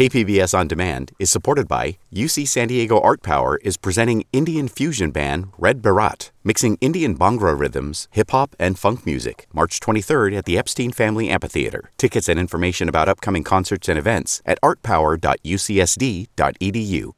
KPBS On Demand is supported by UC San Diego Art Power is presenting Indian fusion band Red Baraat, mixing Indian Bhangra rhythms, hip hop, and funk music. March 23rd at the Epstein Family Amphitheater. Tickets and information about upcoming concerts and events at artpower.ucsd.edu.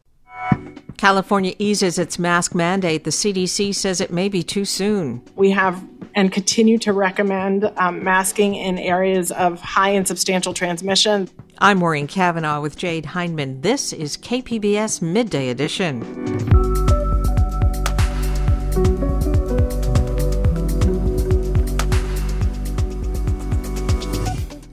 California eases its mask mandate. The CDC says it may be too soon. We have and continue to recommend um, masking in areas of high and substantial transmission. I'm Maureen Cavanaugh with Jade Hindman. This is KPBS Midday Edition.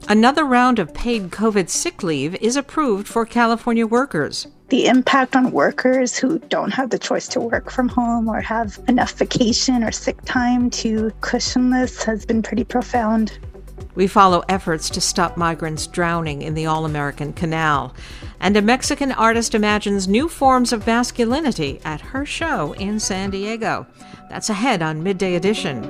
Another round of paid COVID sick leave is approved for California workers. The impact on workers who don't have the choice to work from home or have enough vacation or sick time to cushion this has been pretty profound. We follow efforts to stop migrants drowning in the All American Canal. And a Mexican artist imagines new forms of masculinity at her show in San Diego. That's ahead on Midday Edition.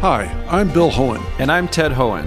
Hi, I'm Bill Hoehn. And I'm Ted Hoehn.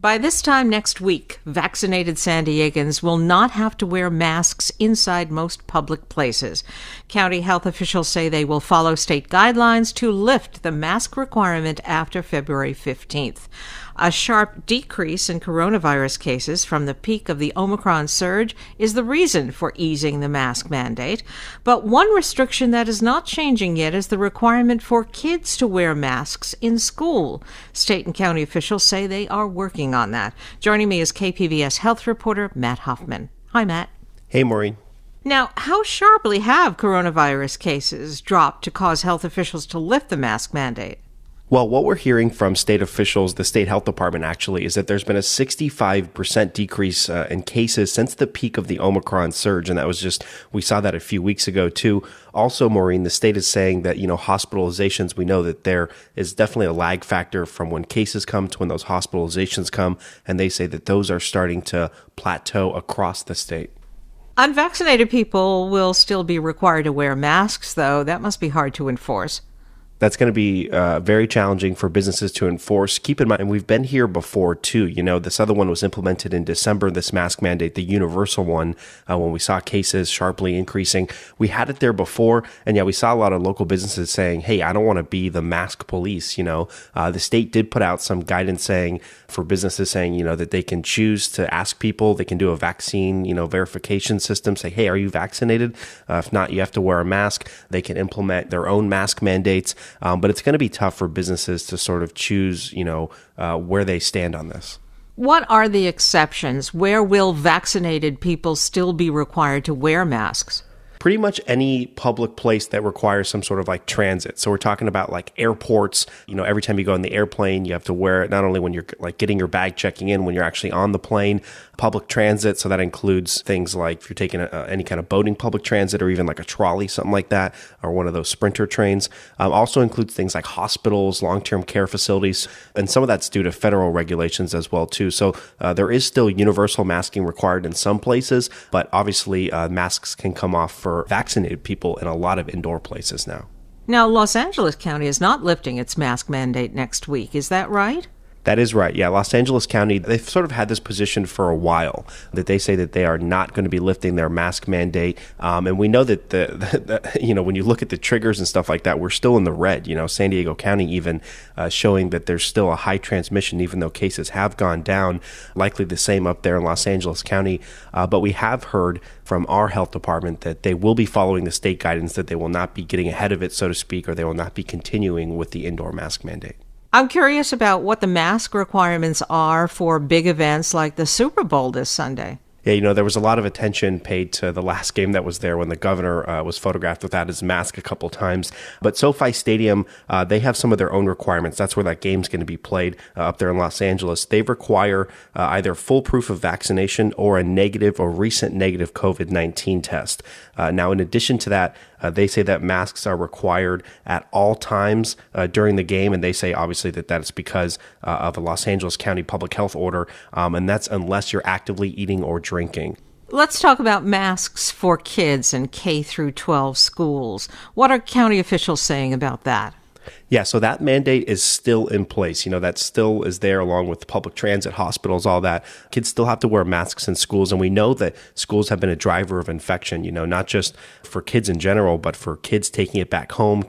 By this time next week, vaccinated San Diegans will not have to wear masks inside most public places. County health officials say they will follow state guidelines to lift the mask requirement after February 15th. A sharp decrease in coronavirus cases from the peak of the Omicron surge is the reason for easing the mask mandate. But one restriction that is not changing yet is the requirement for kids to wear masks in school. State and county officials say they are working on that. Joining me is KPBS health reporter Matt Hoffman. Hi, Matt. Hey, Maureen. Now, how sharply have coronavirus cases dropped to cause health officials to lift the mask mandate? Well, what we're hearing from state officials, the state health department actually, is that there's been a 65% decrease uh, in cases since the peak of the Omicron surge. And that was just, we saw that a few weeks ago too. Also, Maureen, the state is saying that, you know, hospitalizations, we know that there is definitely a lag factor from when cases come to when those hospitalizations come. And they say that those are starting to plateau across the state. Unvaccinated people will still be required to wear masks, though. That must be hard to enforce. That's going to be uh, very challenging for businesses to enforce. Keep in mind, we've been here before too. You know, this other one was implemented in December, this mask mandate, the universal one, uh, when we saw cases sharply increasing. We had it there before, and yeah, we saw a lot of local businesses saying, hey, I don't want to be the mask police. You know, uh, the state did put out some guidance saying for businesses saying, you know, that they can choose to ask people, they can do a vaccine, you know, verification system, say, hey, are you vaccinated? Uh, if not, you have to wear a mask. They can implement their own mask mandates. Um, but it's going to be tough for businesses to sort of choose, you know, uh, where they stand on this. What are the exceptions? Where will vaccinated people still be required to wear masks? pretty much any public place that requires some sort of like transit. So we're talking about like airports. You know, every time you go on the airplane, you have to wear it not only when you're like getting your bag checking in, when you're actually on the plane, public transit. So that includes things like if you're taking a, any kind of boating public transit or even like a trolley, something like that, or one of those sprinter trains. Um, also includes things like hospitals, long term care facilities, and some of that's due to federal regulations as well too. So uh, there is still universal masking required in some places, but obviously uh, masks can come off for for vaccinated people in a lot of indoor places now. Now, Los Angeles County is not lifting its mask mandate next week. Is that right? That is right. Yeah, Los Angeles County, they've sort of had this position for a while that they say that they are not going to be lifting their mask mandate. Um, and we know that the, the, the, you know, when you look at the triggers and stuff like that, we're still in the red. You know, San Diego County even uh, showing that there's still a high transmission, even though cases have gone down. Likely the same up there in Los Angeles County. Uh, but we have heard from our health department that they will be following the state guidance, that they will not be getting ahead of it, so to speak, or they will not be continuing with the indoor mask mandate. I'm curious about what the mask requirements are for big events like the Super Bowl this Sunday. Yeah, you know, there was a lot of attention paid to the last game that was there when the governor uh, was photographed without his mask a couple times. But SoFi Stadium, uh, they have some of their own requirements. That's where that game's going to be played uh, up there in Los Angeles. They require uh, either full proof of vaccination or a negative or recent negative COVID 19 test. Uh, now, in addition to that, uh, they say that masks are required at all times uh, during the game, and they say obviously that that's because uh, of a Los Angeles County public health order, um, and that's unless you're actively eating or drinking. Let's talk about masks for kids in K through 12 schools. What are county officials saying about that? Yeah, so that mandate is still in place. You know, that still is there along with public transit, hospitals, all that. Kids still have to wear masks in schools. And we know that schools have been a driver of infection, you know, not just for kids in general, but for kids taking it back home.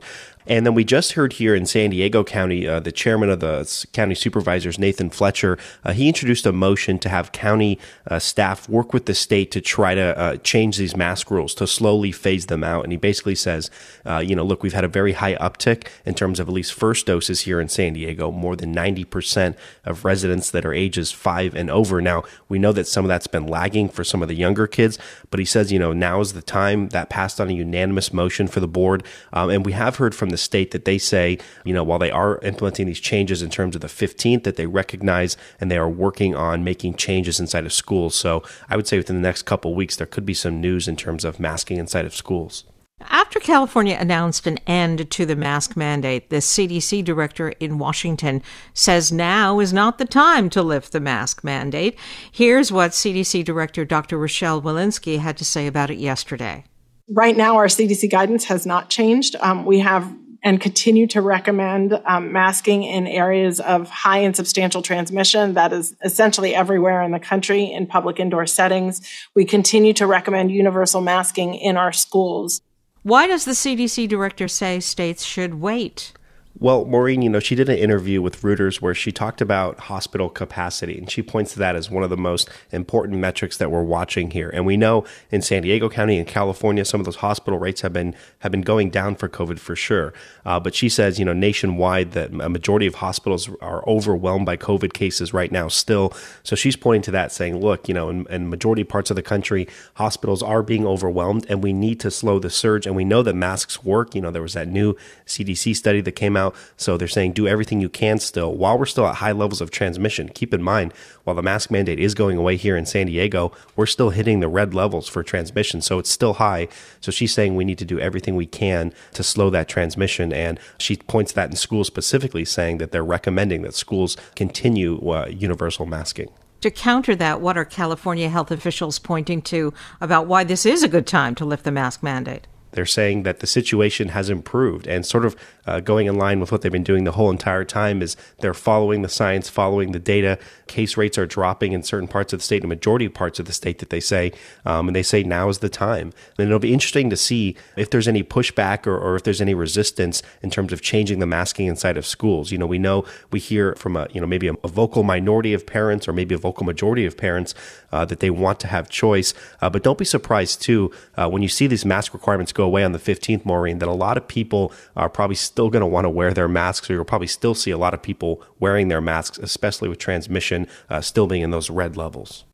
And then we just heard here in San Diego County, uh, the chairman of the county supervisors, Nathan Fletcher, uh, he introduced a motion to have county uh, staff work with the state to try to uh, change these mask rules, to slowly phase them out. And he basically says, uh, you know, look, we've had a very high uptick in terms of at least first doses here in San Diego, more than 90% of residents that are ages five and over. Now, we know that some of that's been lagging for some of the younger kids, but he says, you know, now is the time that passed on a unanimous motion for the board. Um, and we have heard from the state that they say, you know, while they are implementing these changes in terms of the 15th, that they recognize and they are working on making changes inside of schools. So I would say within the next couple weeks, there could be some news in terms of masking inside of schools. After California announced an end to the mask mandate, the CDC director in Washington says now is not the time to lift the mask mandate. Here's what CDC Director Dr. Rochelle Walensky had to say about it yesterday. Right now, our CDC guidance has not changed. Um, we have and continue to recommend um, masking in areas of high and substantial transmission. That is essentially everywhere in the country in public indoor settings. We continue to recommend universal masking in our schools. Why does the CDC director say states should wait? Well, Maureen, you know, she did an interview with Reuters where she talked about hospital capacity, and she points to that as one of the most important metrics that we're watching here. And we know in San Diego County and California, some of those hospital rates have been have been going down for COVID for sure. Uh, but she says, you know, nationwide that a majority of hospitals are overwhelmed by COVID cases right now still. So she's pointing to that, saying, look, you know, in, in majority parts of the country, hospitals are being overwhelmed, and we need to slow the surge. And we know that masks work. You know, there was that new CDC study that came out out. So they're saying do everything you can still while we're still at high levels of transmission. Keep in mind, while the mask mandate is going away here in San Diego, we're still hitting the red levels for transmission. So it's still high. So she's saying we need to do everything we can to slow that transmission. And she points that in schools specifically, saying that they're recommending that schools continue uh, universal masking. To counter that, what are California health officials pointing to about why this is a good time to lift the mask mandate? They're saying that the situation has improved and sort of uh, going in line with what they've been doing the whole entire time is they're following the science, following the data. Case rates are dropping in certain parts of the state, a majority of parts of the state that they say, um, and they say now is the time. And it'll be interesting to see if there's any pushback or, or if there's any resistance in terms of changing the masking inside of schools. You know, we know we hear from a you know maybe a, a vocal minority of parents or maybe a vocal majority of parents uh, that they want to have choice, uh, but don't be surprised too uh, when you see these mask requirements go away on the 15th, Maureen, that a lot of people are probably still going to want to wear their masks, or you'll probably still see a lot of people wearing their masks, especially with transmission uh, still being in those red levels.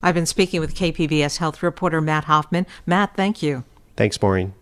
I've been speaking with KPBS health reporter Matt Hoffman. Matt, thank you. Thanks, Maureen.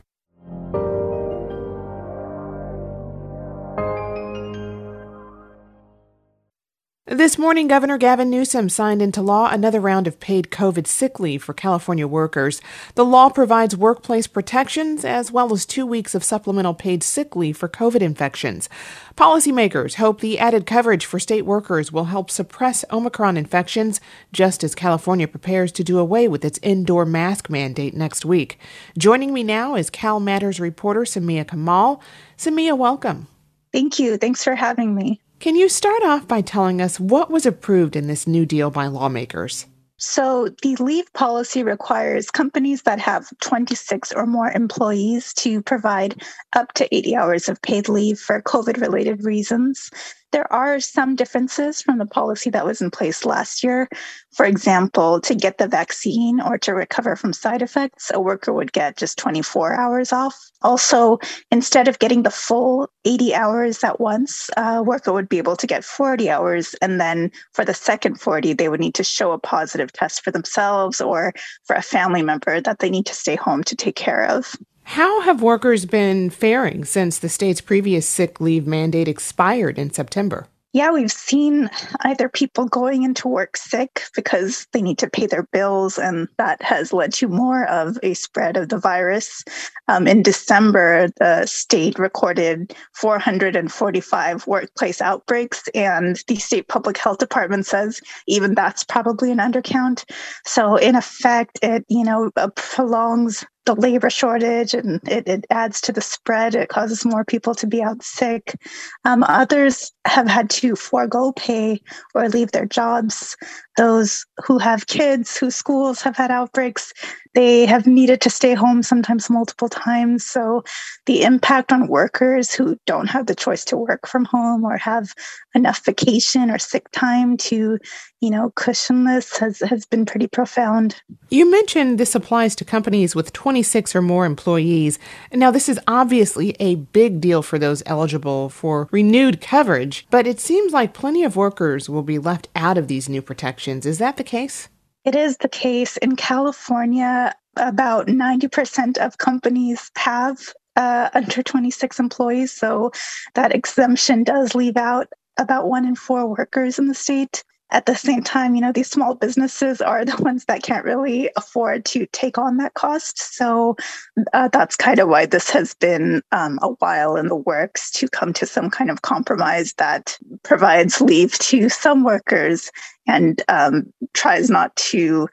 This morning, Governor Gavin Newsom signed into law another round of paid COVID sick leave for California workers. The law provides workplace protections as well as two weeks of supplemental paid sick leave for COVID infections. Policymakers hope the added coverage for state workers will help suppress Omicron infections, just as California prepares to do away with its indoor mask mandate next week. Joining me now is Cal Matters reporter Sameea Kamal. Sameea, welcome. Thank you. Thanks for having me. Can you start off by telling us what was approved in this new deal by lawmakers? So, the leave policy requires companies that have 26 or more employees to provide up to 80 hours of paid leave for COVID related reasons. There are some differences from the policy that was in place last year. For example, to get the vaccine or to recover from side effects, a worker would get just 24 hours off. Also, instead of getting the full 80 hours at once, a worker would be able to get 40 hours. And then for the second 40, they would need to show a positive test for themselves or for a family member that they need to stay home to take care of. How have workers been faring since the state's previous sick leave mandate expired in September? Yeah, we've seen either people going into work sick because they need to pay their bills, and that has led to more of a spread of the virus. Um, in December, the state recorded 445 workplace outbreaks, and the state public health department says even that's probably an undercount. So, in effect, it you know prolongs the labor shortage and it, it, adds to the spread. It causes more people to be out sick. Um, others have had to forego pay or leave their jobs. Those who have kids whose schools have had outbreaks, they have needed to stay home sometimes multiple times. So the impact on workers who don't have the choice to work from home or have enough vacation or sick time to, you know, cushion this has, has been pretty profound. You mentioned this applies to companies with 26 or more employees. Now, this is obviously a big deal for those eligible for renewed coverage, but it seems like plenty of workers will be left out of these new protections. Is that the case? It is the case in California. About 90% of companies have uh, under 26 employees. So that exemption does leave out about one in four workers in the state. At the same time, you know, these small businesses are the ones that can't really afford to take on that cost. So uh, that's kind of why this has been um, a while in the works to come to some kind of compromise that provides leave to some workers and um, tries not to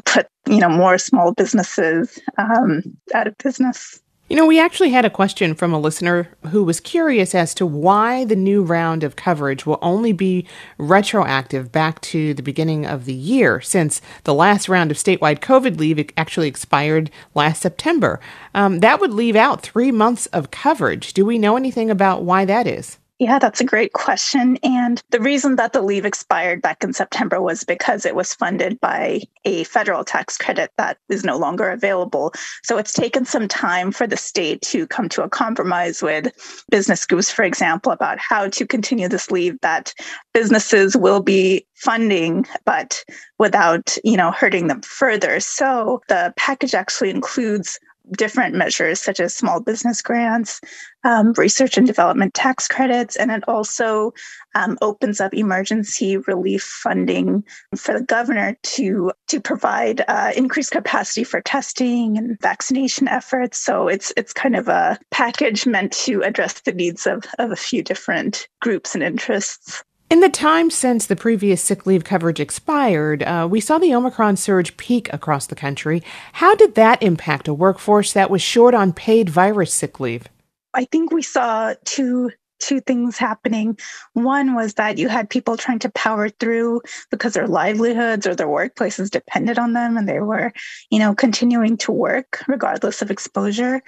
put you know more small businesses um, out of business. You know, we actually had a question from a listener who was curious as to why the new round of coverage will only be retroactive back to the beginning of the year, since the last round of statewide COVID leave actually expired last September. Um, that would leave out three months of coverage. Do we know anything about why that is? Yeah, that's a great question. And the reason that the leave expired back in September was because it was funded by a federal tax credit that is no longer available. So it's taken some time for the state to come to a compromise with business groups, for example, about how to continue this leave that businesses will be funding, but without, you know, hurting them further. So the package actually includes different measures such as small business grants, um, research and development tax credits, and it also um, opens up emergency relief funding for the governor to to provide uh, increased capacity for testing and vaccination efforts. So it's it's kind of a package meant to address the needs of, of a few different groups and interests. In the time since the previous sick leave coverage expired, uh, we saw the Omicron surge peak across the country. How did that impact a workforce that was short on paid virus sick leave? I think we saw two two things happening. One was that you had people trying to power through because their livelihoods or their workplaces depended on them and they were, you know, continuing to work regardless of exposure.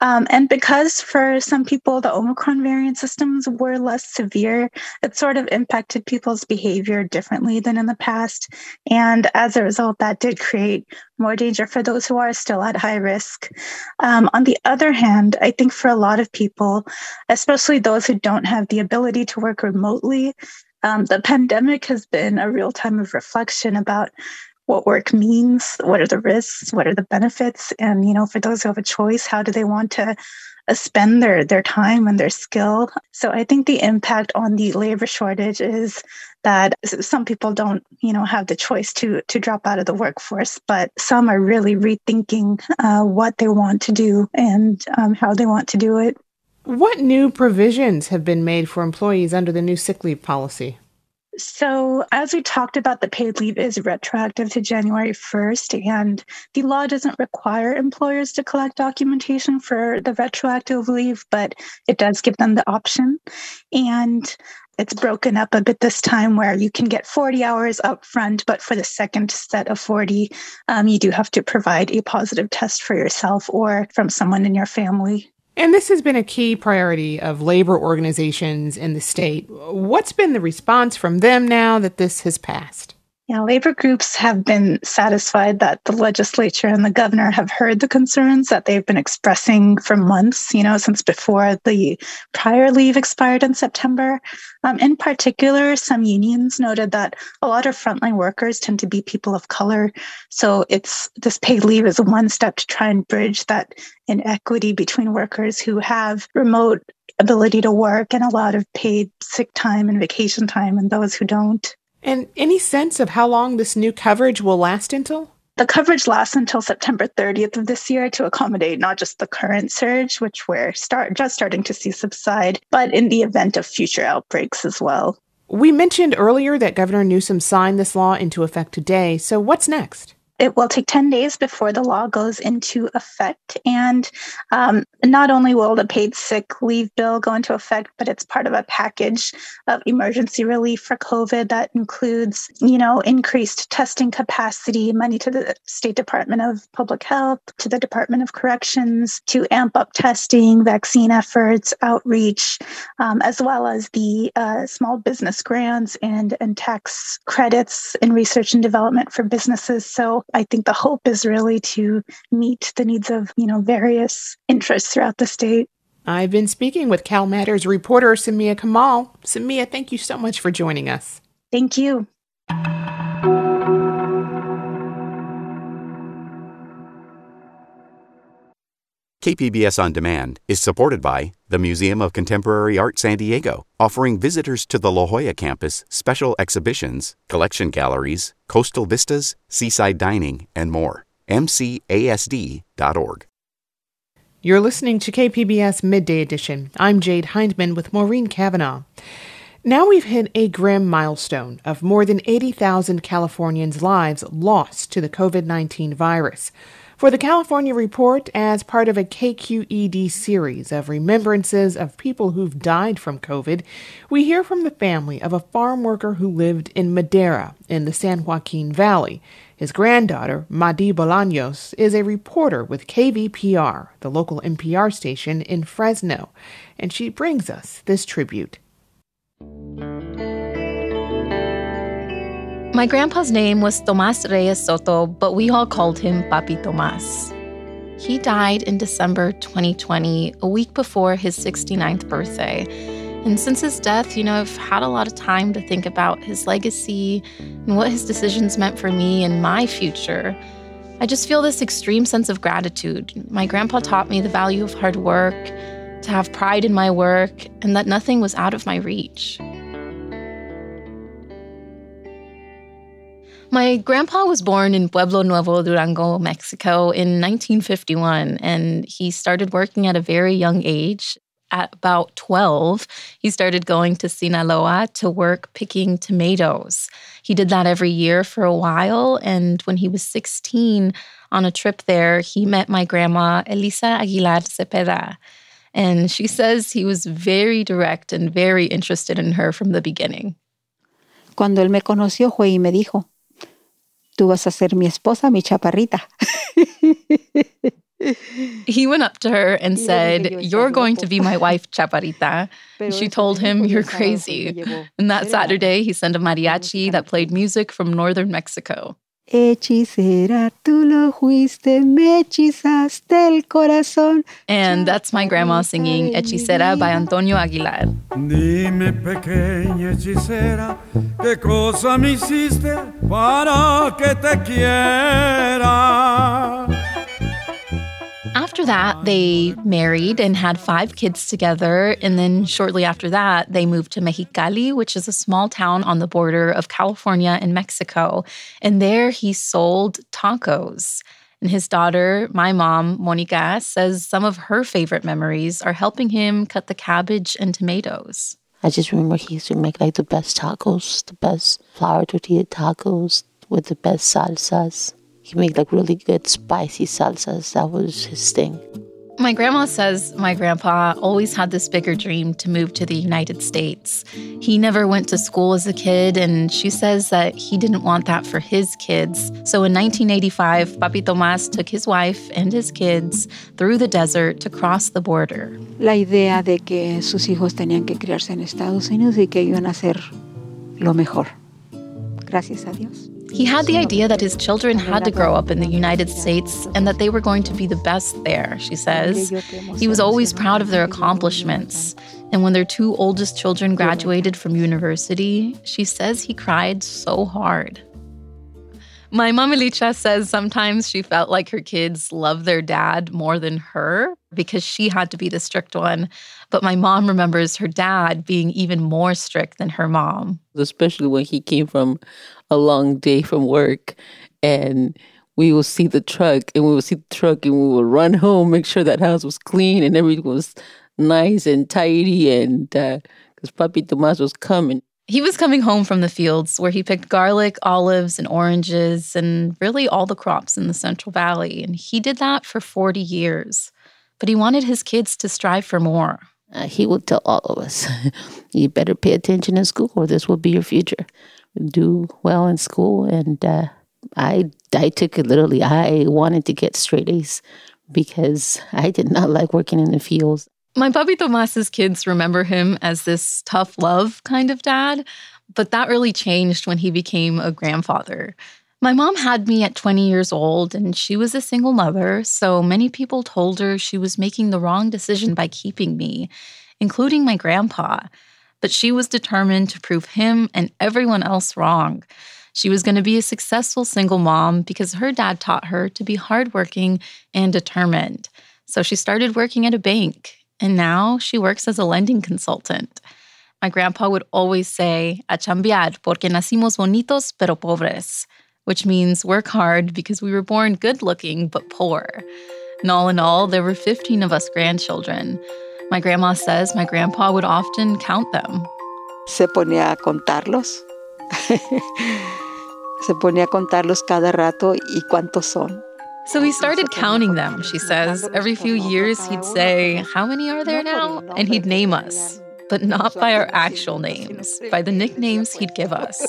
Um, and because for some people the Omicron variant systems were less severe, it sort of impacted people's behavior differently than in the past. And as a result, that did create more danger for those who are still at high risk. Um, on the other hand, I think for a lot of people, especially those who don't have the ability to work remotely, um, the pandemic has been a real time of reflection about what work means, what are the risks, what are the benefits, and you know, for those who have a choice, how do they want to uh, spend their their time and their skill? So I think the impact on the labor shortage is that some people don't, you know, have the choice to to drop out of the workforce, but some are really rethinking uh, what they want to do and um, how they want to do it. What new provisions have been made for employees under the new sick leave policy? So, as we talked about, the paid leave is retroactive to January 1st, and the law doesn't require employers to collect documentation for the retroactive leave, but it does give them the option. And it's broken up a bit this time where you can get 40 hours up front, but for the second set of 40, um, you do have to provide a positive test for yourself or from someone in your family. And this has been a key priority of labor organizations in the state. What's been the response from them now that this has passed? Yeah, labor groups have been satisfied that the legislature and the governor have heard the concerns that they've been expressing for months, you know, since before the prior leave expired in September. Um, in particular, some unions noted that a lot of frontline workers tend to be people of color. So it's this paid leave is one step to try and bridge that inequity between workers who have remote ability to work and a lot of paid sick time and vacation time and those who don't. And any sense of how long this new coverage will last until? The coverage lasts until September 30th of this year to accommodate not just the current surge, which we're start just starting to see subside, but in the event of future outbreaks as well. We mentioned earlier that Governor Newsom signed this law into effect today. So what's next? It will take 10 days before the law goes into effect. And um, not only will the paid sick leave bill go into effect, but it's part of a package of emergency relief for COVID that includes, you know, increased testing capacity, money to the State Department of Public Health, to the Department of Corrections to amp up testing, vaccine efforts, outreach, um, as well as the uh, small business grants and, and tax credits in research and development for businesses. So I think the hope is really to meet the needs of, you know, various interests throughout the state. I've been speaking with Cal Matters reporter Sameea Kamal. Sameea, thank you so much for joining us. Thank you. KPBS On Demand is supported by the Museum of Contemporary Art San Diego, offering visitors to the La Jolla campus special exhibitions, collection galleries, coastal vistas, seaside dining, and more. MCASD.org. You're listening to KPBS Midday Edition. I'm Jade Hindman with Maureen Cavanaugh. Now we've hit a grim milestone of more than 80,000 Californians' lives lost to the COVID 19 virus. For the California Report, as part of a KQED series of remembrances of people who've died from COVID, we hear from the family of a farm worker who lived in Madera in the San Joaquin Valley. His granddaughter, Madi Bolaños, is a reporter with KVPR, the local NPR station in Fresno, and she brings us this tribute. My grandpa's name was Tomas Reyes Soto, but we all called him Papi Tomas. He died in December 2020, a week before his 69th birthday. And since his death, you know, I've had a lot of time to think about his legacy and what his decisions meant for me and my future. I just feel this extreme sense of gratitude. My grandpa taught me the value of hard work, to have pride in my work, and that nothing was out of my reach. My grandpa was born in Pueblo Nuevo, Durango, Mexico in 1951, and he started working at a very young age. At about 12, he started going to Sinaloa to work picking tomatoes. He did that every year for a while, and when he was 16, on a trip there, he met my grandma, Elisa Aguilar Cepeda. And she says he was very direct and very interested in her from the beginning. Cuando él me conoció fue y me dijo, tú vas a ser mi esposa, mi chaparrita. He went up to her and said, You're going to be my wife, Chaparita. She told him, You're crazy. And that Saturday, he sent a mariachi that played music from northern Mexico. Hechicera, tú lo fuiste, me hechizaste el corazón. And that's my grandma singing Hechicera by Antonio Aguilar. Dime, pequeña hechicera, qué cosa me hiciste para que te quiera. After that, they married and had five kids together. And then shortly after that, they moved to Mexicali, which is a small town on the border of California and Mexico. And there he sold tacos. And his daughter, my mom, Monica, says some of her favorite memories are helping him cut the cabbage and tomatoes. I just remember he used to make like the best tacos, the best flour tortilla tacos with the best salsas. He made like really good spicy salsas. That was his thing. My grandma says my grandpa always had this bigger dream to move to the United States. He never went to school as a kid, and she says that he didn't want that for his kids. So in 1985, Papi Tomas took his wife and his kids through the desert to cross the border. La idea de que sus hijos tenían que criarse en Estados Unidos y que iban a hacer lo mejor. Gracias a Dios. He had the idea that his children had to grow up in the United States and that they were going to be the best there, she says. He was always proud of their accomplishments. And when their two oldest children graduated from university, she says he cried so hard. My mom Elicha says sometimes she felt like her kids loved their dad more than her because she had to be the strict one. But my mom remembers her dad being even more strict than her mom. Especially when he came from a long day from work and we will see the truck and we will see the truck and we will run home, make sure that house was clean and everything was nice and tidy and because uh, Papi Tomas was coming. He was coming home from the fields where he picked garlic, olives, and oranges, and really all the crops in the Central Valley. And he did that for 40 years. But he wanted his kids to strive for more. Uh, he would tell all of us, you better pay attention in school or this will be your future. Do well in school. And uh, I, I took it literally. I wanted to get straight A's because I did not like working in the fields. My Papi Tomas's kids remember him as this tough love kind of dad, but that really changed when he became a grandfather. My mom had me at 20 years old, and she was a single mother, so many people told her she was making the wrong decision by keeping me, including my grandpa. But she was determined to prove him and everyone else wrong. She was going to be a successful single mom because her dad taught her to be hardworking and determined. So she started working at a bank and now she works as a lending consultant. My grandpa would always say, a chambear, porque nacimos bonitos pero pobres, which means work hard because we were born good looking but poor. And all in all, there were 15 of us grandchildren. My grandma says my grandpa would often count them. Se ponía a contarlos. Se ponía a contarlos cada rato y cuántos son. So he started counting them, she says. Every few years, he'd say, How many are there now? And he'd name us, but not by our actual names, by the nicknames he'd give us.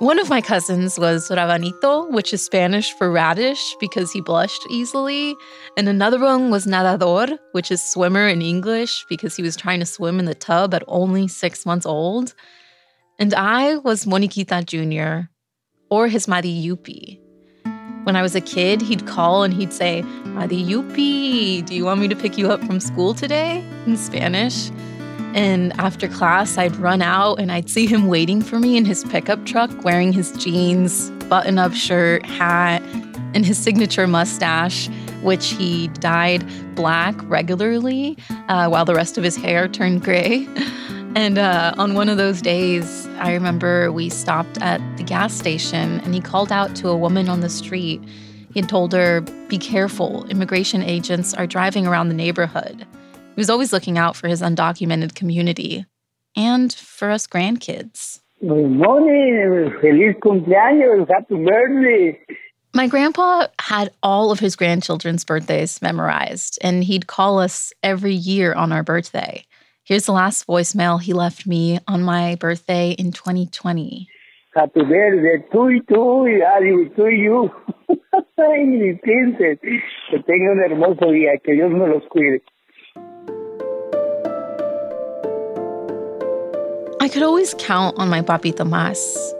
One of my cousins was Rabanito, which is Spanish for radish because he blushed easily. And another one was Nadador, which is swimmer in English because he was trying to swim in the tub at only six months old. And I was Moniquita Jr., or his Madi Yupi, when I was a kid, he'd call and he'd say, Adi Yupi, do you want me to pick you up from school today? in Spanish. And after class, I'd run out and I'd see him waiting for me in his pickup truck wearing his jeans, button up shirt, hat, and his signature mustache, which he dyed black regularly uh, while the rest of his hair turned gray. And uh, on one of those days, I remember we stopped at the gas station and he called out to a woman on the street. He had told her, Be careful, immigration agents are driving around the neighborhood. He was always looking out for his undocumented community and for us grandkids. Good morning, feliz cumpleaños, happy birthday. My grandpa had all of his grandchildren's birthdays memorized, and he'd call us every year on our birthday. Here's the last voicemail he left me on my birthday in 2020. Happy birthday to Ari, to you. Ay, princess. Que tenga un hermoso día. Que Dios me los cuide. I could always count on my papi Tomas.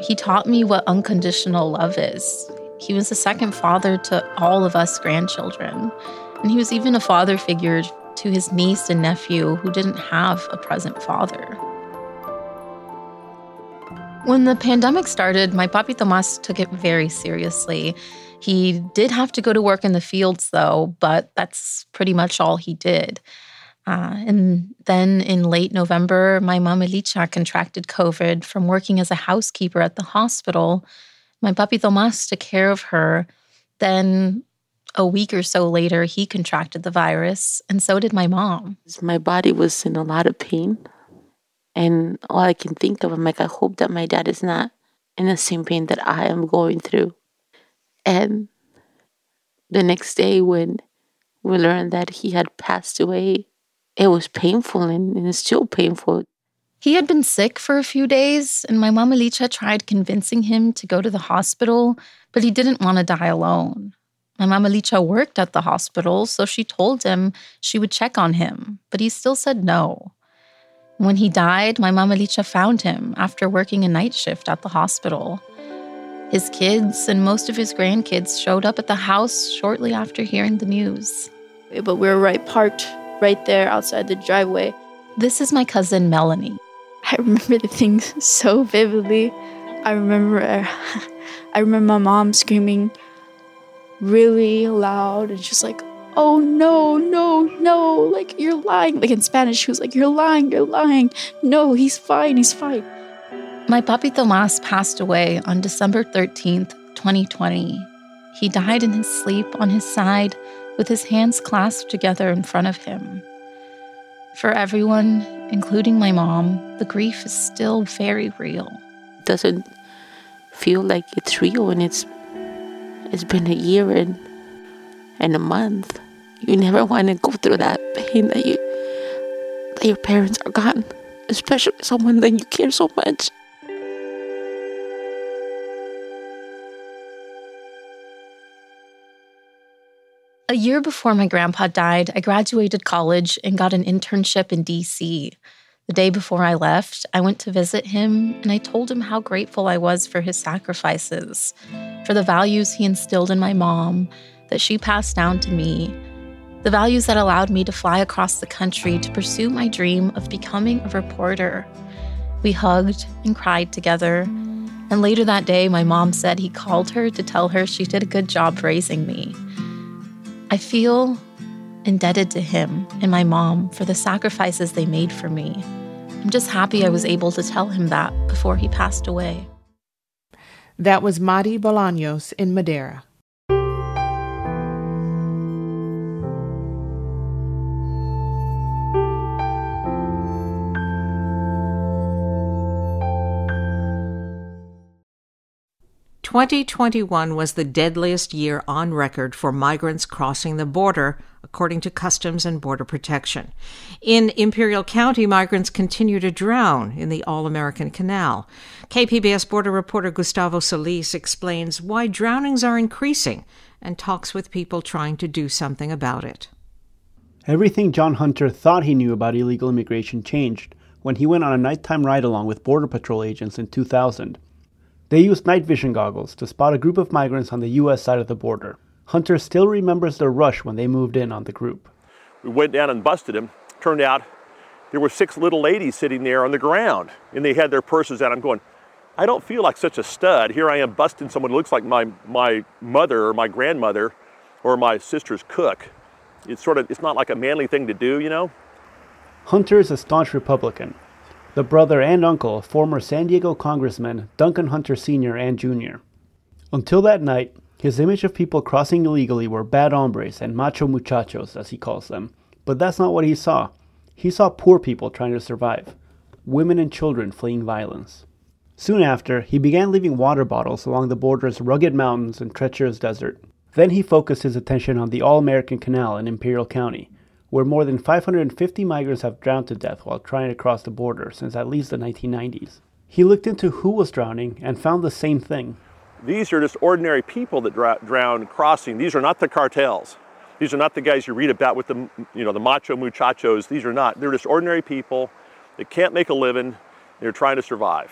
He taught me what unconditional love is. He was a second father to all of us grandchildren. And he was even a father figure to his niece and nephew who didn't have a present father. When the pandemic started, my papi Tomas took it very seriously. He did have to go to work in the fields, though, but that's pretty much all he did. Uh, and then in late November, my mom Elicha contracted COVID from working as a housekeeper at the hospital. My papi Tomas took care of her. Then a week or so later, he contracted the virus, and so did my mom. My body was in a lot of pain. And all I can think of, I'm like, I hope that my dad is not in the same pain that I am going through. And the next day, when we learned that he had passed away, it was painful and, and it's still painful. He had been sick for a few days, and my mom Licha tried convincing him to go to the hospital, but he didn't want to die alone. My mama Licha worked at the hospital, so she told him she would check on him, but he still said no. When he died, my mama Licha found him after working a night shift at the hospital. His kids and most of his grandkids showed up at the house shortly after hearing the news. But we were right parked right there outside the driveway. This is my cousin Melanie. I remember the things so vividly. I remember I remember my mom screaming really loud and she's like, "Oh no, no, no, like you're lying." Like in Spanish, she was like, "You're lying, you're lying." No, he's fine, he's fine. My papi Tomas passed away on December 13th, 2020. He died in his sleep on his side with his hands clasped together in front of him. For everyone, including my mom, the grief is still very real. It doesn't feel like it's real and it's it's been a year and and a month. You never want to go through that pain that you that your parents are gone, especially someone that you care so much. A year before my grandpa died, I graduated college and got an internship in DC. The day before I left, I went to visit him and I told him how grateful I was for his sacrifices, for the values he instilled in my mom, that she passed down to me, the values that allowed me to fly across the country to pursue my dream of becoming a reporter. We hugged and cried together. And later that day, my mom said he called her to tell her she did a good job raising me. I feel indebted to him and my mom for the sacrifices they made for me. I'm just happy I was able to tell him that before he passed away. That was Madi Bolaños in Madera. 2021 was the deadliest year on record for migrants crossing the border, according to Customs and Border Protection. In Imperial County, migrants continue to drown in the All American Canal. KPBS border reporter Gustavo Solis explains why drownings are increasing and talks with people trying to do something about it. Everything John Hunter thought he knew about illegal immigration changed when he went on a nighttime ride along with Border Patrol agents in 2000. They used night vision goggles to spot a group of migrants on the U.S. side of the border. Hunter still remembers the rush when they moved in on the group. We went down and busted him. Turned out there were six little ladies sitting there on the ground, and they had their purses out. I'm going, I don't feel like such a stud. Here I am busting someone who looks like my, my mother or my grandmother or my sister's cook. It's sort of, it's not like a manly thing to do, you know? Hunter is a staunch Republican the brother and uncle of former San Diego Congressman Duncan Hunter Sr. and Jr. Until that night, his image of people crossing illegally were bad hombres and macho muchachos, as he calls them. But that's not what he saw. He saw poor people trying to survive, women and children fleeing violence. Soon after, he began leaving water bottles along the border's rugged mountains and treacherous desert. Then he focused his attention on the All American Canal in Imperial County, where more than 550 migrants have drowned to death while trying to cross the border since at least the 1990s. He looked into who was drowning and found the same thing. These are just ordinary people that drown crossing. These are not the cartels. These are not the guys you read about with the, you know, the macho muchachos. These are not. They're just ordinary people that can't make a living. They're trying to survive.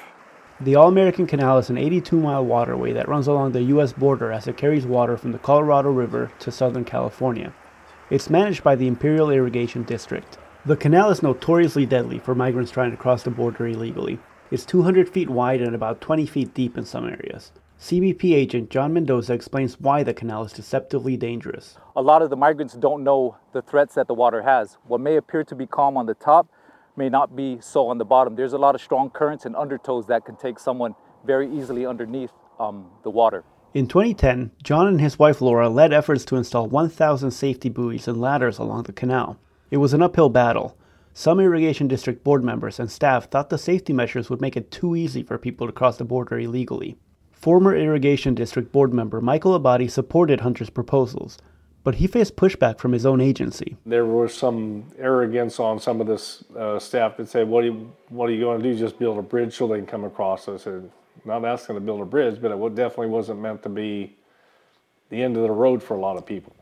The All American Canal is an 82 mile waterway that runs along the U.S. border as it carries water from the Colorado River to Southern California. It's managed by the Imperial Irrigation District. The canal is notoriously deadly for migrants trying to cross the border illegally. It's 200 feet wide and about 20 feet deep in some areas. CBP agent John Mendoza explains why the canal is deceptively dangerous. A lot of the migrants don't know the threats that the water has. What may appear to be calm on the top may not be so on the bottom. There's a lot of strong currents and undertows that can take someone very easily underneath um, the water. In 2010, John and his wife Laura led efforts to install 1,000 safety buoys and ladders along the canal. It was an uphill battle. Some irrigation district board members and staff thought the safety measures would make it too easy for people to cross the border illegally. Former irrigation district board member Michael Abatti supported Hunter's proposals, but he faced pushback from his own agency. There was some arrogance on some of this uh, staff that said, "What are you, what are you going to do? Just build a bridge so they can come across?" I said, "Not asking to build a bridge, but it definitely wasn't meant to be the end of the road for a lot of people."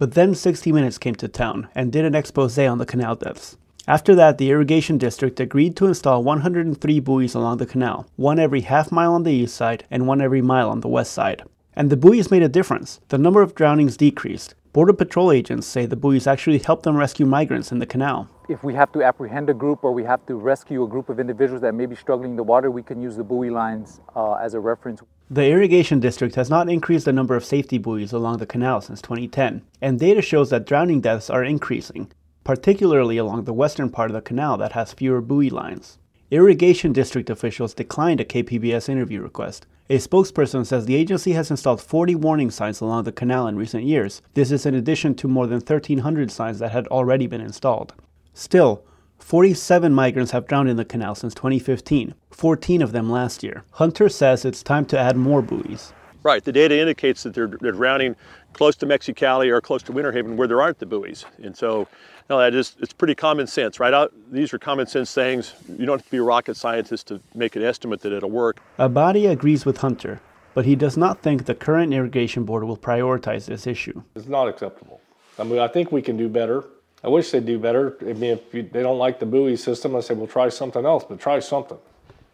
But then 60 Minutes came to town and did an expose on the canal deaths. After that, the irrigation district agreed to install 103 buoys along the canal, one every half mile on the east side and one every mile on the west side. And the buoys made a difference. The number of drownings decreased. Border Patrol agents say the buoys actually helped them rescue migrants in the canal. If we have to apprehend a group or we have to rescue a group of individuals that may be struggling in the water, we can use the buoy lines uh, as a reference. The irrigation district has not increased the number of safety buoys along the canal since 2010, and data shows that drowning deaths are increasing, particularly along the western part of the canal that has fewer buoy lines. Irrigation district officials declined a KPBS interview request. A spokesperson says the agency has installed 40 warning signs along the canal in recent years. This is in addition to more than 1,300 signs that had already been installed. Still, 47 migrants have drowned in the canal since 2015, 14 of them last year. Hunter says it's time to add more buoys. Right, the data indicates that they're, they're drowning close to Mexicali or close to Winter Haven where there aren't the buoys. And so no, that is, it's pretty common sense, right? Out, these are common sense things. You don't have to be a rocket scientist to make an estimate that it'll work. Abatti agrees with Hunter, but he does not think the current irrigation board will prioritize this issue. It's not acceptable. I mean, I think we can do better. I wish they'd do better. I mean, if you, they don't like the buoy system, I say, well, try something else, but try something.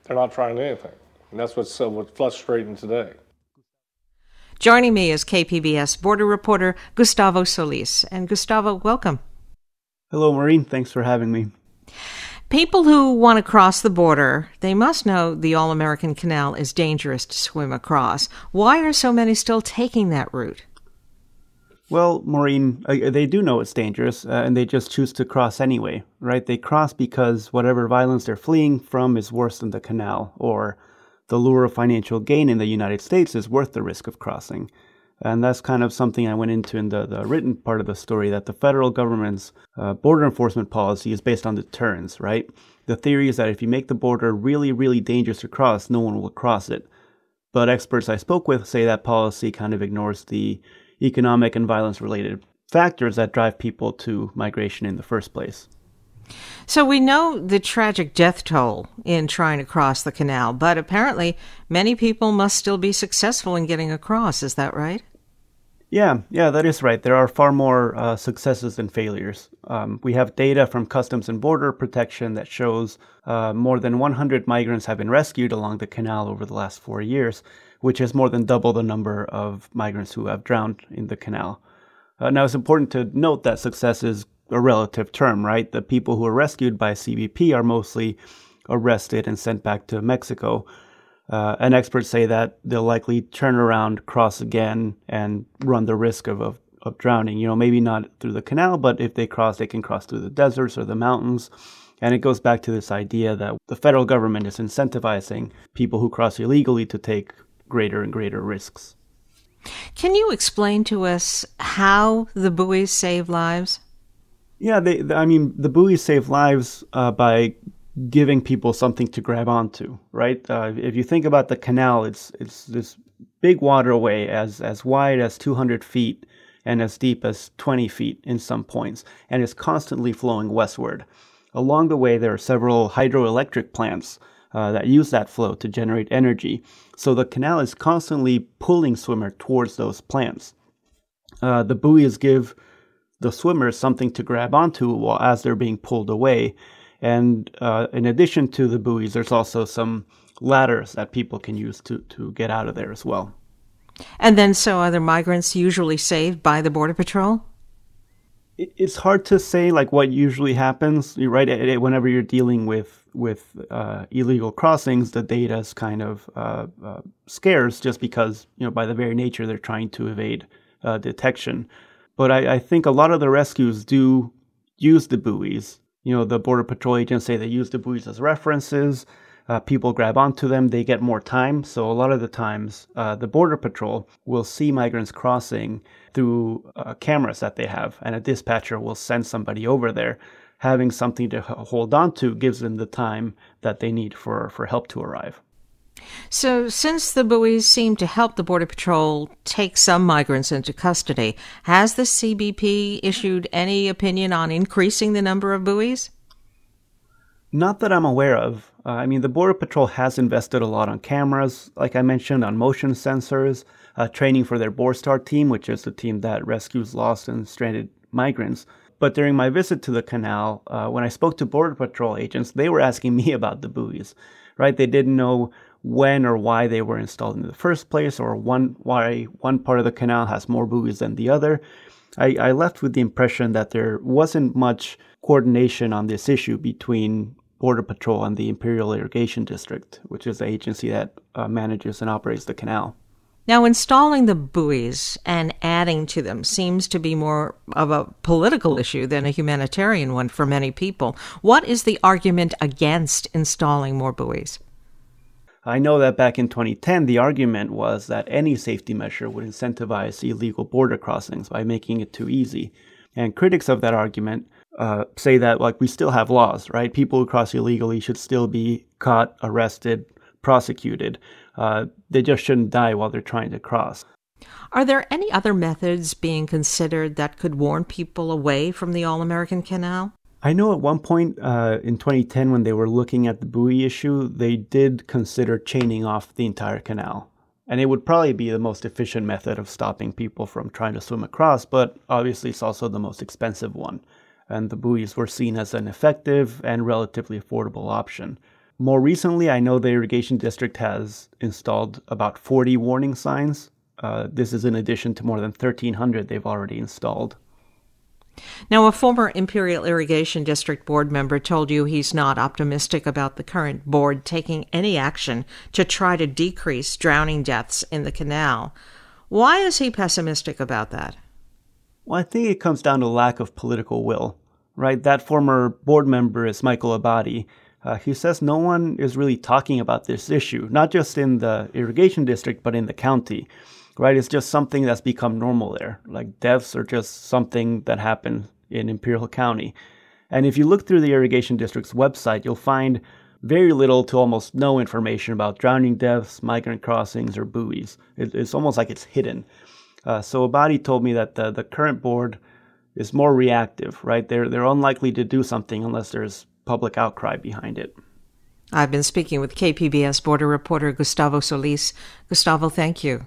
They're not trying anything. And that's what's, uh, what's frustrating today. Joining me is KPBS border reporter Gustavo Solis. And Gustavo, welcome. Hello, Maureen. Thanks for having me. People who want to cross the border, they must know the All American Canal is dangerous to swim across. Why are so many still taking that route? Well, Maureen, uh, they do know it's dangerous, uh, and they just choose to cross anyway, right? They cross because whatever violence they're fleeing from is worse than the canal, or the lure of financial gain in the United States is worth the risk of crossing. And that's kind of something I went into in the, the written part of the story that the federal government's uh, border enforcement policy is based on deterrence, right? The theory is that if you make the border really, really dangerous to cross, no one will cross it. But experts I spoke with say that policy kind of ignores the economic and violence related factors that drive people to migration in the first place. So we know the tragic death toll in trying to cross the canal, but apparently many people must still be successful in getting across. Is that right? Yeah, yeah, that is right. There are far more uh, successes than failures. Um, we have data from Customs and Border Protection that shows uh, more than 100 migrants have been rescued along the canal over the last four years, which is more than double the number of migrants who have drowned in the canal. Uh, now, it's important to note that success is a relative term, right? The people who are rescued by CBP are mostly arrested and sent back to Mexico. Uh, and experts say that they'll likely turn around, cross again, and run the risk of, of, of drowning. You know, maybe not through the canal, but if they cross, they can cross through the deserts or the mountains. And it goes back to this idea that the federal government is incentivizing people who cross illegally to take greater and greater risks. Can you explain to us how the buoys save lives? Yeah, they, I mean, the buoys save lives uh, by giving people something to grab onto, right? Uh, if you think about the canal, it's it's this big waterway as as wide as 200 feet and as deep as 20 feet in some points, and is constantly flowing westward. Along the way, there are several hydroelectric plants uh, that use that flow to generate energy. So the canal is constantly pulling swimmer towards those plants. Uh, the buoys give the swimmers something to grab onto while as they're being pulled away and uh, in addition to the buoys, there's also some ladders that people can use to, to get out of there as well. And then, so are the migrants usually saved by the Border Patrol? It's hard to say like what usually happens. Right. Whenever you're dealing with with uh, illegal crossings, the data is kind of uh, uh, scarce just because you know by the very nature they're trying to evade uh, detection. But I, I think a lot of the rescues do use the buoys you know, the Border Patrol agents say they use the buoys as references. Uh, people grab onto them, they get more time. So, a lot of the times, uh, the Border Patrol will see migrants crossing through uh, cameras that they have, and a dispatcher will send somebody over there. Having something to hold on to gives them the time that they need for, for help to arrive. So, since the buoys seem to help the Border Patrol take some migrants into custody, has the CBP issued any opinion on increasing the number of buoys? Not that I'm aware of. Uh, I mean, the Border Patrol has invested a lot on cameras, like I mentioned, on motion sensors, uh, training for their Borstar team, which is the team that rescues lost and stranded migrants. But during my visit to the canal, uh, when I spoke to Border Patrol agents, they were asking me about the buoys, right? They didn't know when or why they were installed in the first place, or one why one part of the canal has more buoys than the other. I, I left with the impression that there wasn't much coordination on this issue between Border Patrol and the Imperial Irrigation District, which is the agency that uh, manages and operates the canal. Now, installing the buoys and adding to them seems to be more of a political issue than a humanitarian one for many people. What is the argument against installing more buoys? I know that back in 2010, the argument was that any safety measure would incentivize illegal border crossings by making it too easy. And critics of that argument uh, say that, like, we still have laws, right? People who cross illegally should still be caught, arrested, prosecuted. Uh, they just shouldn't die while they're trying to cross. Are there any other methods being considered that could warn people away from the All American Canal? I know at one point uh, in 2010, when they were looking at the buoy issue, they did consider chaining off the entire canal. And it would probably be the most efficient method of stopping people from trying to swim across, but obviously it's also the most expensive one. And the buoys were seen as an effective and relatively affordable option. More recently, I know the irrigation district has installed about 40 warning signs. Uh, this is in addition to more than 1,300 they've already installed. Now, a former Imperial Irrigation District board member told you he's not optimistic about the current board taking any action to try to decrease drowning deaths in the canal. Why is he pessimistic about that? Well, I think it comes down to lack of political will, right? That former board member is Michael Abatti. Uh, he says no one is really talking about this issue, not just in the irrigation district, but in the county right? It's just something that's become normal there. Like deaths are just something that happen in Imperial County. And if you look through the irrigation district's website, you'll find very little to almost no information about drowning deaths, migrant crossings, or buoys. It, it's almost like it's hidden. Uh, so Abatti told me that the, the current board is more reactive, right? They're, they're unlikely to do something unless there's public outcry behind it. I've been speaking with KPBS border reporter Gustavo Solis. Gustavo, thank you.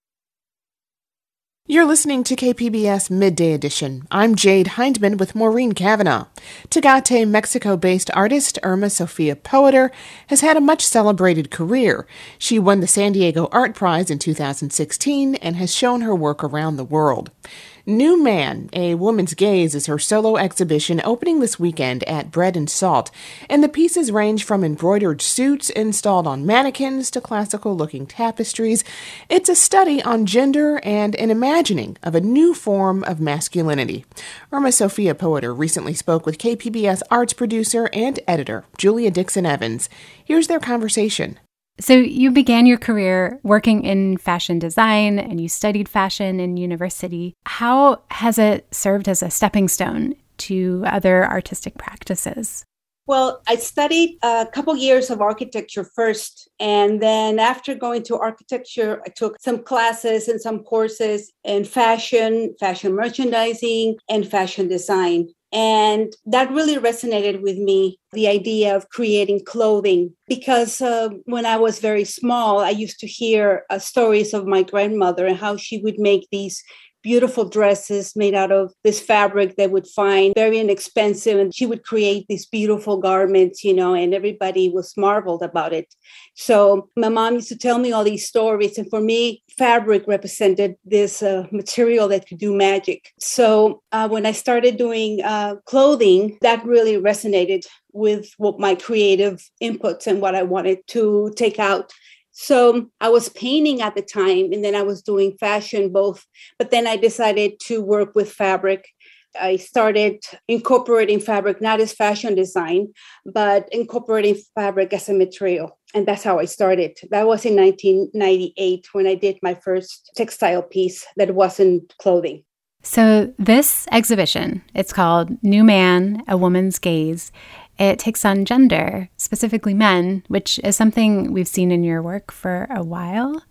You're listening to KPBS Midday Edition. I'm Jade Hindman with Maureen Kavanaugh. Tecate, Mexico based artist Irma Sofia Poeter has had a much celebrated career. She won the San Diego Art Prize in 2016 and has shown her work around the world. New Man, A Woman's Gaze is her solo exhibition opening this weekend at Bread and Salt, and the pieces range from embroidered suits installed on mannequins to classical looking tapestries. It's a study on gender and an imagining of a new form of masculinity. Irma Sofia Poeter recently spoke with KPBS arts producer and editor Julia Dixon Evans. Here's their conversation. So, you began your career working in fashion design and you studied fashion in university. How has it served as a stepping stone to other artistic practices? Well, I studied a couple years of architecture first. And then after going to architecture, I took some classes and some courses in fashion, fashion merchandising, and fashion design. And that really resonated with me the idea of creating clothing. Because uh, when I was very small, I used to hear uh, stories of my grandmother and how she would make these beautiful dresses made out of this fabric that would find very inexpensive and she would create these beautiful garments you know and everybody was marveled about it. So my mom used to tell me all these stories and for me fabric represented this uh, material that could do magic. So uh, when i started doing uh, clothing that really resonated with what my creative inputs and what i wanted to take out so I was painting at the time and then I was doing fashion both. But then I decided to work with fabric I started incorporating fabric not as fashion design, but incorporating fabric as a material. And that's how I started. That was in 1998 when I did my first textile piece that wasn't clothing. So, this exhibition, it's called New Man, A Woman's Gaze. It takes on gender, specifically men, which is something we've seen in your work for a while.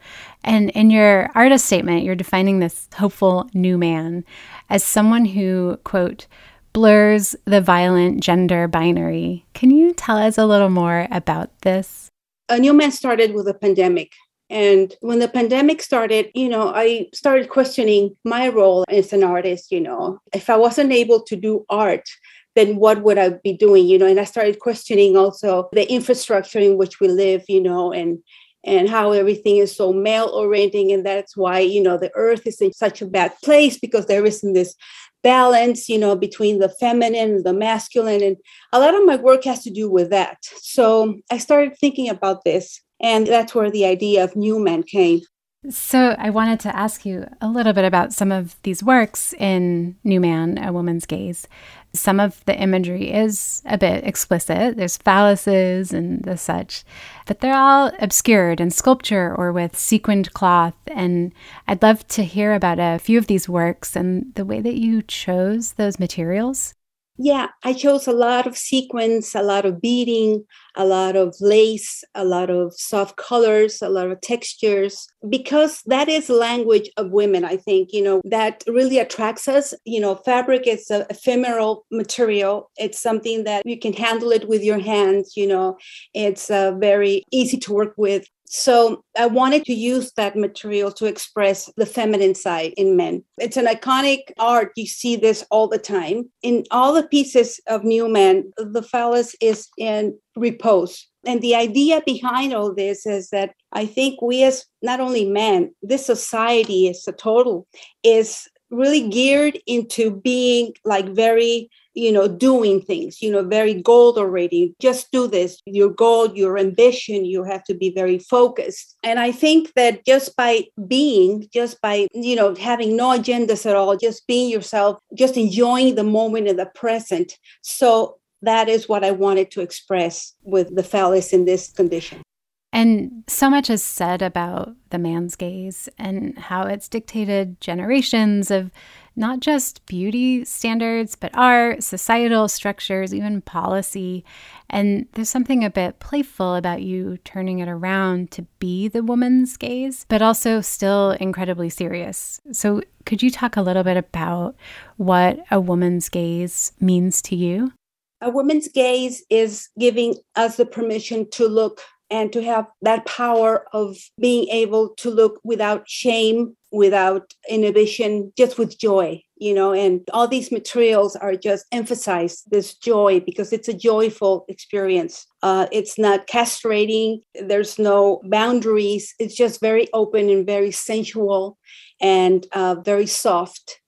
And in your artist statement, you're defining this hopeful new man as someone who, quote, blurs the violent gender binary. Can you tell us a little more about this? A new man started with a pandemic. And when the pandemic started, you know, I started questioning my role as an artist. You know, if I wasn't able to do art, then what would I be doing? You know, and I started questioning also the infrastructure in which we live, you know, and and how everything is so male orienting and that's why you know the earth is in such a bad place because there isn't this balance you know between the feminine and the masculine and a lot of my work has to do with that so i started thinking about this and that's where the idea of new man came so I wanted to ask you a little bit about some of these works in New Man, A Woman's Gaze. Some of the imagery is a bit explicit. There's phalluses and the such, but they're all obscured in sculpture or with sequined cloth. And I'd love to hear about a few of these works and the way that you chose those materials. Yeah, I chose a lot of sequins, a lot of beading, a lot of lace, a lot of soft colors, a lot of textures, because that is language of women, I think, you know, that really attracts us. You know, fabric is an ephemeral material. It's something that you can handle it with your hands, you know, it's uh, very easy to work with. So I wanted to use that material to express the feminine side in men. It's an iconic art. You see this all the time. In all the pieces of New Man, the phallus is in repose. And the idea behind all this is that I think we as not only men, this society as a total is really geared into being like very you know doing things you know very goal oriented. Just do this. Your goal your ambition you have to be very focused. And i think that just by being just by you know having no agendas at all just being yourself just enjoying the moment in the present. So that is what i wanted to express with the phallus in this condition. And so much is said about the man's gaze and how it's dictated generations of not just beauty standards, but art, societal structures, even policy. And there's something a bit playful about you turning it around to be the woman's gaze, but also still incredibly serious. So, could you talk a little bit about what a woman's gaze means to you? A woman's gaze is giving us the permission to look and to have that power of being able to look without shame, without inhibition, just with joy, you know, and all these materials are just emphasize this joy because it's a joyful experience. Uh, it's not castrating, there's no boundaries, it's just very open and very sensual and uh, very soft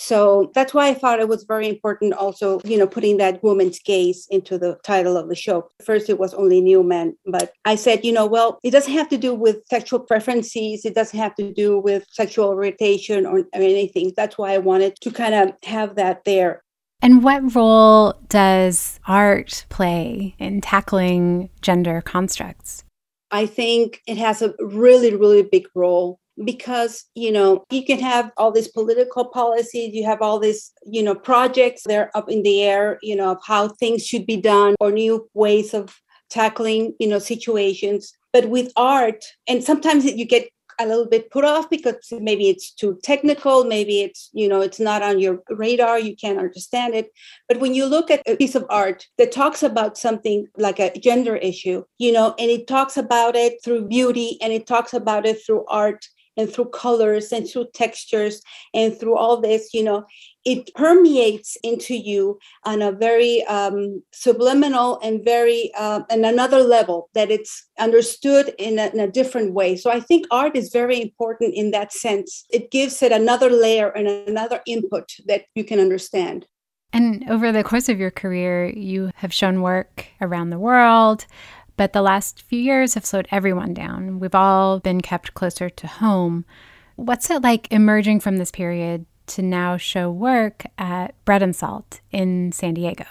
so that's why I thought it was very important also, you know, putting that woman's gaze into the title of the show. First, it was only new men, but I said, you know, well, it doesn't have to do with sexual preferences. It doesn't have to do with sexual orientation or, or anything. That's why I wanted to kind of have that there. And what role does art play in tackling gender constructs? I think it has a really, really big role because you know you can have all these political policies you have all these you know projects they're up in the air you know of how things should be done or new ways of tackling you know situations. But with art and sometimes you get a little bit put off because maybe it's too technical maybe it's you know it's not on your radar you can't understand it. But when you look at a piece of art that talks about something like a gender issue you know and it talks about it through beauty and it talks about it through art and through colors and through textures and through all this, you know, it permeates into you on a very um, subliminal and very uh, and another level that it's understood in a, in a different way. So I think art is very important in that sense. It gives it another layer and another input that you can understand. And over the course of your career, you have shown work around the world, but the last few years have slowed everyone down. We've all been kept closer to home. What's it like emerging from this period to now show work at Bread and Salt in San Diego.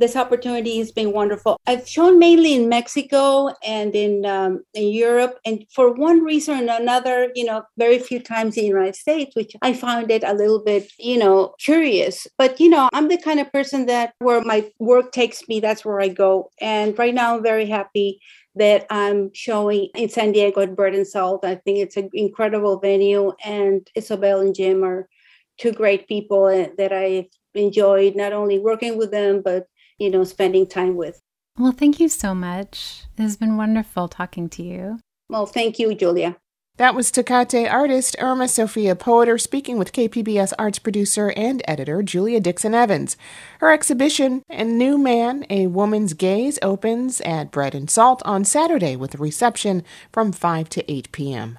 This opportunity has been wonderful. I've shown mainly in Mexico and in um, in Europe, and for one reason or another, you know, very few times in the United States, which I found it a little bit, you know, curious. But you know, I'm the kind of person that where my work takes me, that's where I go. And right now, I'm very happy that I'm showing in San Diego at Bread and Salt. I think it's an incredible venue, and Isabel and Jim are two great people uh, that I've enjoyed not only working with them, but you know, spending time with. Well, thank you so much. It has been wonderful talking to you. Well, thank you, Julia. That was Tecate artist Irma Sofia Poeter speaking with KPBS arts producer and editor Julia Dixon Evans. Her exhibition, A New Man, A Woman's Gaze, opens at Bread and Salt on Saturday with a reception from 5 to 8 p.m.